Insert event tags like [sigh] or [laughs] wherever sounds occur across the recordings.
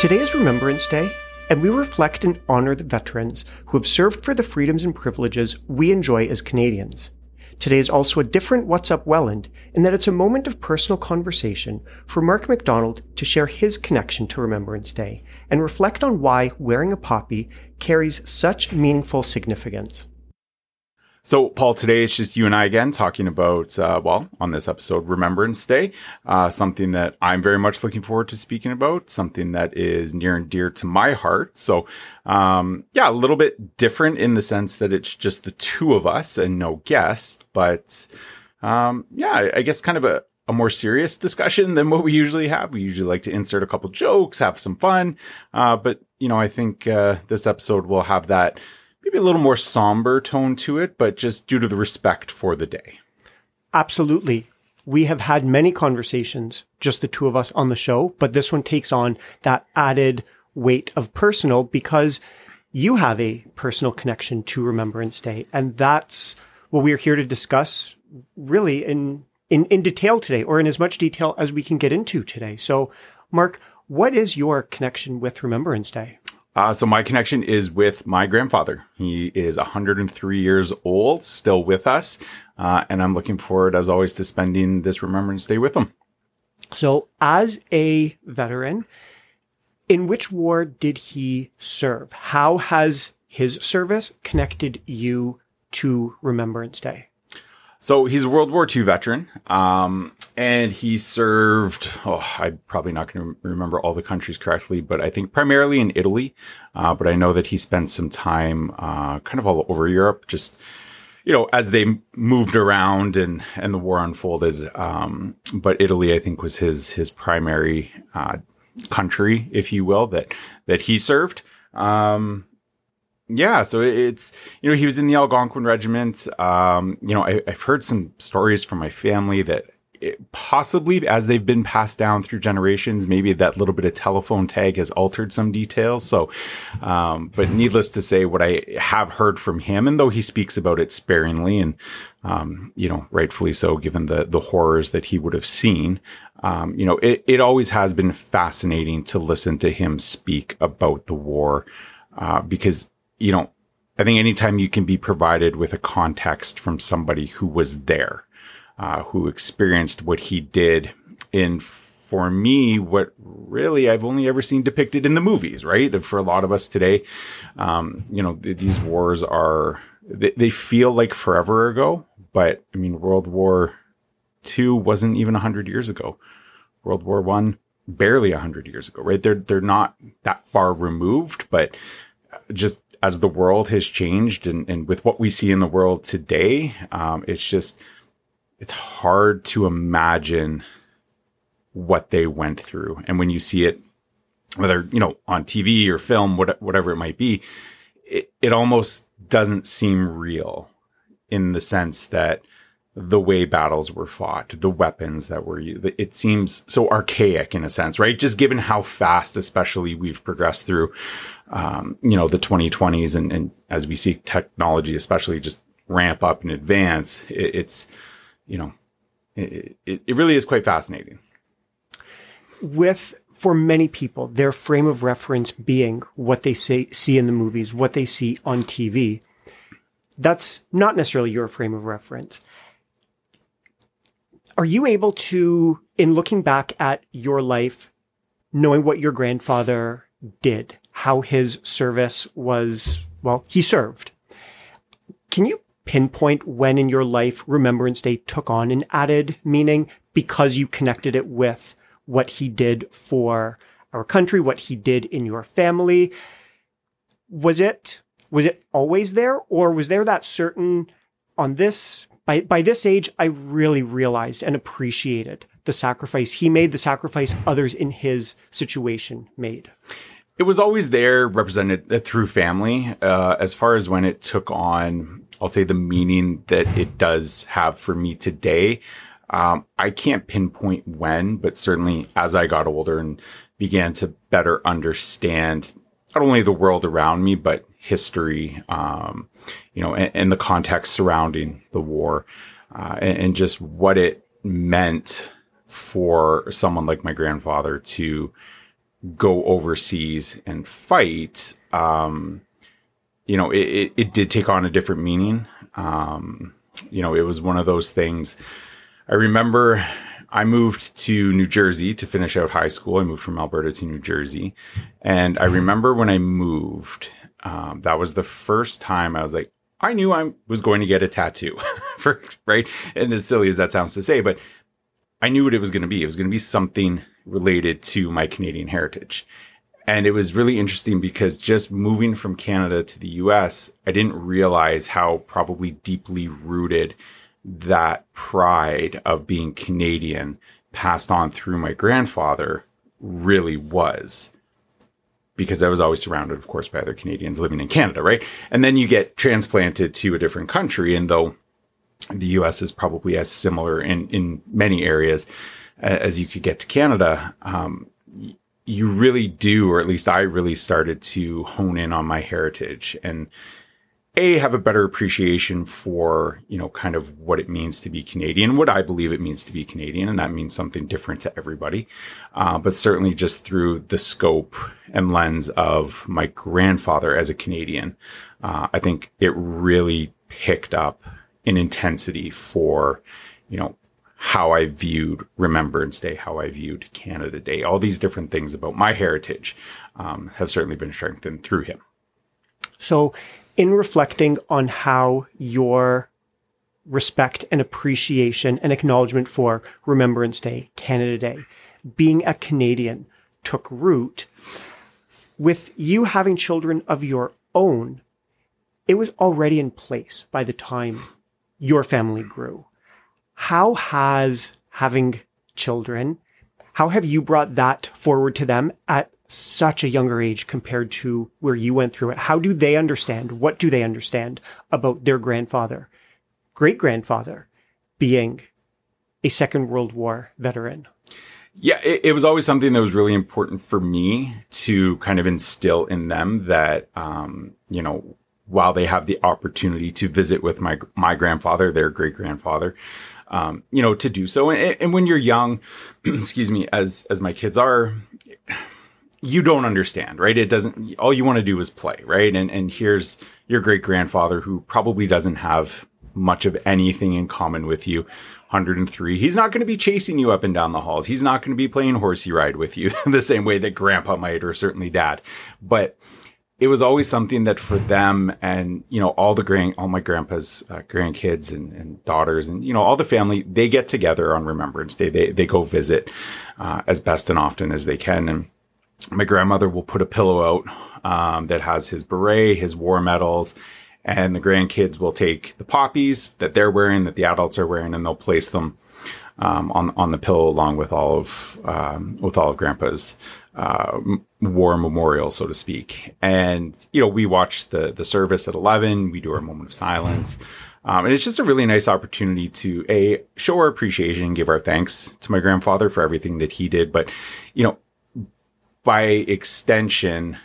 Today is Remembrance Day, and we reflect and honor the veterans who have served for the freedoms and privileges we enjoy as Canadians. Today is also a different What's Up Welland in that it's a moment of personal conversation for Marc MacDonald to share his connection to Remembrance Day and reflect on why wearing a poppy carries such meaningful significance. So, Paul, today it's just you and I again talking about, uh, well, on this episode, Remembrance Day, uh, something that I'm very much looking forward to speaking about, something that is near and dear to my heart. So, um, yeah, a little bit different in the sense that it's just the two of us and no guest, but um, yeah, I guess kind of a, a more serious discussion than what we usually have. We usually like to insert a couple jokes, have some fun, uh, but you know, I think uh, this episode will have that maybe a little more somber tone to it, but just due to the respect for the day. Absolutely. We have had many conversations, just the two of us on the show, but this one takes on that added weight of personal because you have a personal connection to Remembrance Day. And that's what we are here to discuss really in, in, in detail today or in as much detail as we can get into today. So, Marc, what is your connection with Remembrance Day? Uh, so my connection is with my grandfather. He is 103 years old, still with us, uh, and I'm looking forward, as always, to spending this Remembrance Day with him. So, as a veteran, in which war did he serve? How has his service connected you to Remembrance Day? So he's a World War II veteran. Um, and he served oh i'm probably not going to remember all the countries correctly but i think primarily in italy uh, but i know that he spent some time uh, kind of all over europe just you know as they moved around and and the war unfolded um, but italy i think was his his primary uh, country if you will that that he served um, yeah, so it's you know he was in the Algonquin Regiment. Um, you know I, have heard some stories from my family that it, possibly as they've been passed down through generations, maybe that little bit of telephone tag has altered some details. So, um, but needless to say, what I have heard from him, and though he speaks about it sparingly and, um, you know, rightfully so, given the, the horrors that he would have seen, um, you know, it, it always has been fascinating to listen to him speak about the war, uh, because, you know, I think anytime you can be provided with a context from somebody who was there, uh, who experienced what he did in for me what really I've only ever seen depicted in the movies, right? For a lot of us today, um, you know, these wars are they, they, feel like forever ago, but I mean, World War Two wasn't even hundred years ago. World War One barely hundred years ago, right? They're they're not that far removed, but just as the world has changed and, and with what we see in the world today, um, it's just it's hard to imagine what they went through. And when you see it, whether, you know, on TV or film, what, whatever it might be, it, it almost doesn't seem real in the sense that the way battles were fought, the weapons that were used. It seems so archaic in a sense, right? Just given how fast, especially we've progressed through, um, you know, the 2020s and, and, as we see technology, especially just ramp up and advance, it, it's, you know, it, it, it really is quite fascinating. With for many people, their frame of reference being what they say, see in the movies, what they see on TV. That's not necessarily your frame of reference. Are you able to, in looking back at your life, knowing what your grandfather did, how his service was, well, he served. Can you pinpoint when in your life Remembrance Day took on an added meaning because you connected it with what he did for our country, what he did in your family. Was it, was it always there or was there that certain on this, by, by this age, I really realized and appreciated the sacrifice he made, the sacrifice others in his situation made? It was always there represented through family. Uh, as far as when it took on I'll say the meaning that it does have for me today. Um, I can't pinpoint when, but certainly as I got older and began to better understand not only the world around me, but history, um, you know, and, and, the context surrounding the war, uh, and, and, just what it meant for someone like my grandfather to go overseas and fight, um, you know, it, it, it, did take on a different meaning. Um, you know, it was one of those things. I remember I moved to New Jersey to finish out high school. I moved from Alberta to New Jersey. And I remember when I moved, um, that was the first time I was like, I knew I was going to get a tattoo, [laughs] for, right? And as silly as that sounds to say, but I knew what it was going to be. It was going to be something related to my Canadian heritage. And it was really interesting because just moving from Canada to the US, I didn't realize how probably deeply rooted that pride of being Canadian passed on through my grandfather really was. Because I was always surrounded, of course, by other Canadians living in Canada, right? And then you get transplanted to a different country. And though the US is probably as similar in, in many areas as you could get to Canada, um, you really do, or at least I really started to hone in on my heritage and a have a better appreciation for you know kind of what it means to be Canadian, what I believe it means to be Canadian, and that means something different to everybody. Uh, but certainly just through the scope and lens of my grandfather as a Canadian, uh, I think it really picked up in intensity for you know how I viewed Remembrance Day, how I viewed Canada Day. All these different things about my heritage um, have certainly been strengthened through him. So, in reflecting on how your respect and appreciation and acknowledgement for Remembrance Day, Canada Day, being a Canadian took root, with you having children of your own, it was already in place by the time your family grew. How has having children, how have you brought that forward to them at such a younger age compared to where you went through it? How do they understand? What do they understand about their grandfather, great grandfather being a Second World War veteran? Yeah, it, it, was always something that was really important for me to kind of instill in them that, um, you know, while they have the opportunity to visit with my my grandfather, their great grandfather, um, you know, to do so. And, and when you're young, [clears throat] excuse me, as as my kids are, you don't understand, right? It doesn't. All you want to do is play, right? And and here's your great grandfather who probably doesn't have much of anything in common with you. 103. He's not going to be chasing you up and down the halls. He's not going to be playing horsey ride with you [laughs] the same way that grandpa might or certainly dad. But it was always something that for them and you know all the grand all my grandpa's uh, grandkids and, and, daughters and you know all the family they get together on remembrance day they, they go visit uh, as best and often as they can and my grandmother will put a pillow out um, that has his beret his war medals and the grandkids will take the poppies that they're wearing that the adults are wearing and they'll place them um, on on the pillow along with all of um, with all of grandpa's uh, war memorial, so to speak. And you know, we watch the the service at eleven. We do our moment of silence. Um, and it's just a really nice opportunity to a show our appreciation, give our thanks to my grandfather for everything that he did. But you know, by extension,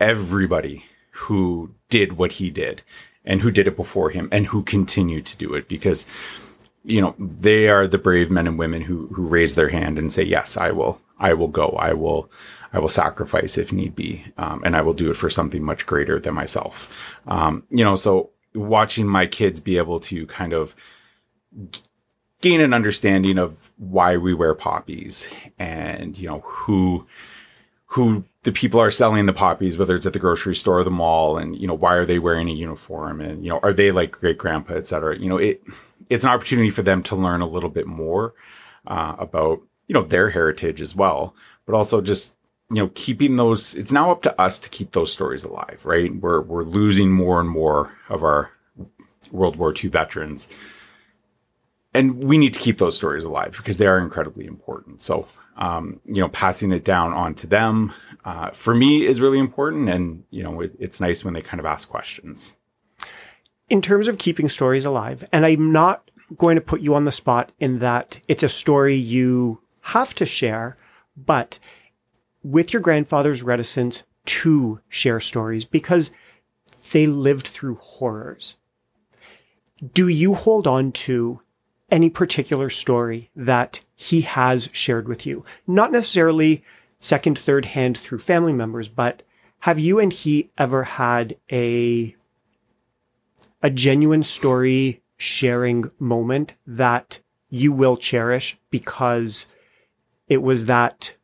everybody who did what he did and who did it before him and who continued to do it because you know they are the brave men and women who who raise their hand and say yes i will I will go. I will, I will sacrifice if need be, um, and I will do it for something much greater than myself. Um, you know, so watching my kids be able to kind of g- gain an understanding of why we wear poppies, and you know who who the people are selling the poppies, whether it's at the grocery store or the mall, and you know why are they wearing a uniform, and you know are they like great grandpa, et cetera. You know, it it's an opportunity for them to learn a little bit more uh, about you know, their heritage as well, but also just, you know, keeping those, it's now up to us to keep those stories alive, right? We're, we're losing more and more of our World War II veterans. And we need to keep those stories alive because they are incredibly important. So, um, you know, passing it down onto them, uh, for me is really important. And, you know, it, it's nice when they kind of ask questions. In terms of keeping stories alive, and I'm not going to put you on the spot in that it's a story you have to share, but with your grandfather's reticence to share stories because they lived through horrors. Do you hold on to any particular story that he has shared with you? Not necessarily second, third hand through family members, but have you and he ever had a a genuine story sharing moment that you will cherish because it was that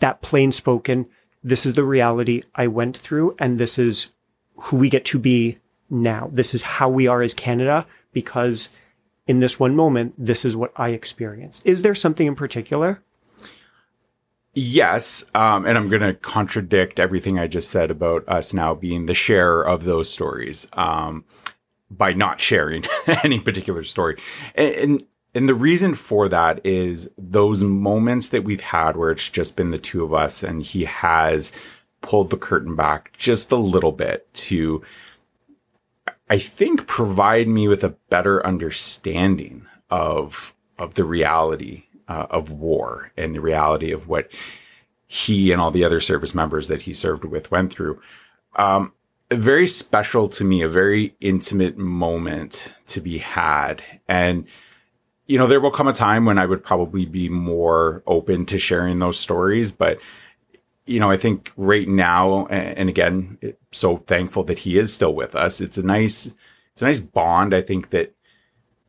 that plain spoken this is the reality I went through and this is who we get to be now. This is how we are as Canada because in this one moment, this is what I experienced. Is there something in particular? Yes, um, and I'm going to contradict everything I just said about us now being the sharer of those stories um, by not sharing [laughs] any particular story. And, and and the reason for that is those moments that we've had where it's just been the two of us and he has pulled the curtain back just a little bit to I think provide me with a better understanding of of the reality uh, of war and the reality of what he and all the other service members that he served with went through. Um, very special to me, a very intimate moment to be had. And, you know, there will come a time when I would probably be more open to sharing those stories. But, you know, I think right now, and again, so thankful that he is still with us. It's a nice, it's a nice bond. I think that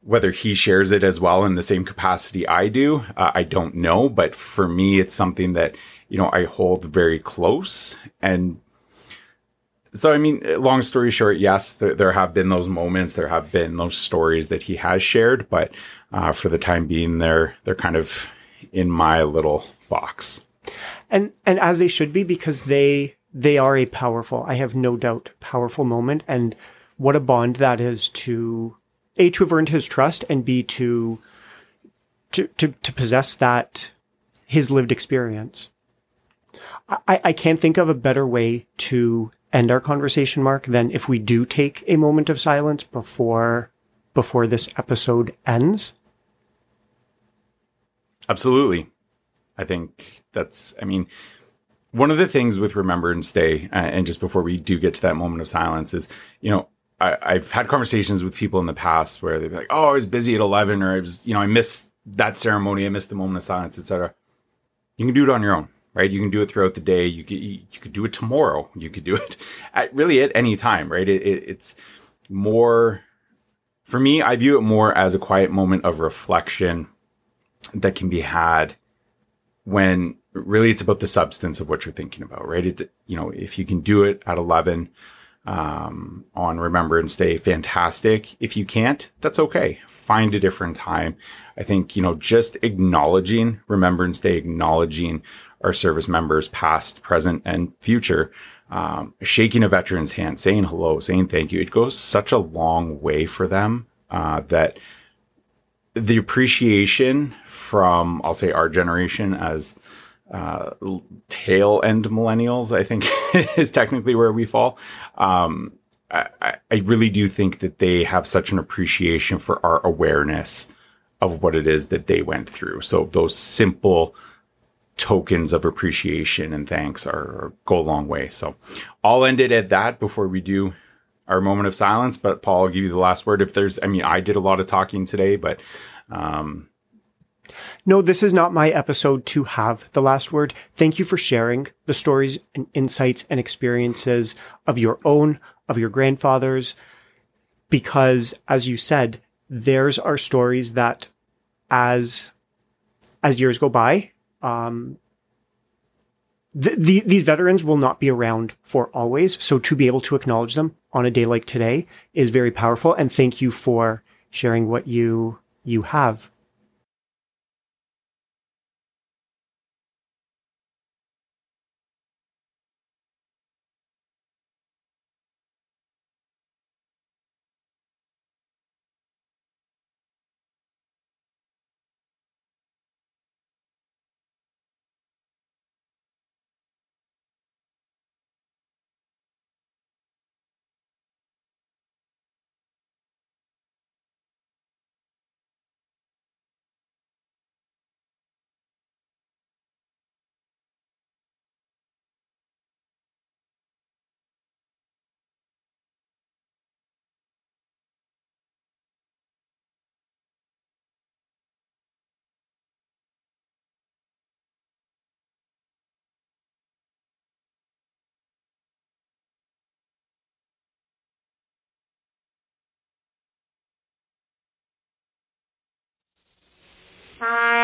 whether he shares it as well in the same capacity I do, uh, I don't know. But for me, it's something that, you know, I hold very close. And so, I mean, long story short, yes, there, there have been those moments, there have been those stories that he has shared, but uh, for the time being, they're, they're kind of in my little box. And, and as they should be, because they, they are a powerful, I have no doubt, powerful moment. And what a bond that is to a to have earned his trust and b to to to, to possess that his lived experience. I, I can't think of a better way to end our conversation, Marc, than if we do take a moment of silence before before this episode ends. Absolutely. I think that's, I mean, one of the things with Remembrance Day, uh, and just before we do get to that moment of silence, is, you know, I, have had conversations with people in the past where they'd be like, "Oh, I was busy at eleven, or I was, you know, I missed that ceremony, I missed the moment of silence, etc." You can do it on your own, right? You can do it throughout the day. You could you, could do it tomorrow. [laughs] You could do it at really at any time, right? It, it, it's more for me. I view it more as a quiet moment of reflection that can be had when really it's about the substance of what you're thinking about, right? It, you know, if you can do it at eleven um, on Remembrance Day, fantastic. If you can't, that's okay. Find a different time. I think, you know, just acknowledging Remembrance Day, acknowledging our service members, past, present, and future, um, shaking a veteran's hand, saying hello, saying thank you, it goes such a long way for them uh, that the appreciation from, I'll say, our generation as uh, tail end millennials, I think [laughs] is technically where we fall. Um, I, I really do think that they have such an appreciation for our awareness of what it is that they went through. So those simple tokens of appreciation and thanks are, are go a long way. So I'll end it at that before we do our moment of silence. But Paul, I'll give you the last word. If there's, I mean, I did a lot of talking today, but um, no, this is not my episode to have the last word. Thank you for sharing the stories and insights and experiences of your own, of your grandfathers, because as you said, theirs are stories that as, as years go by, um, the, the, these veterans will not be around for always. So to be able to acknowledge them on a day like today is very powerful. And thank you for sharing what you, you have. Hi.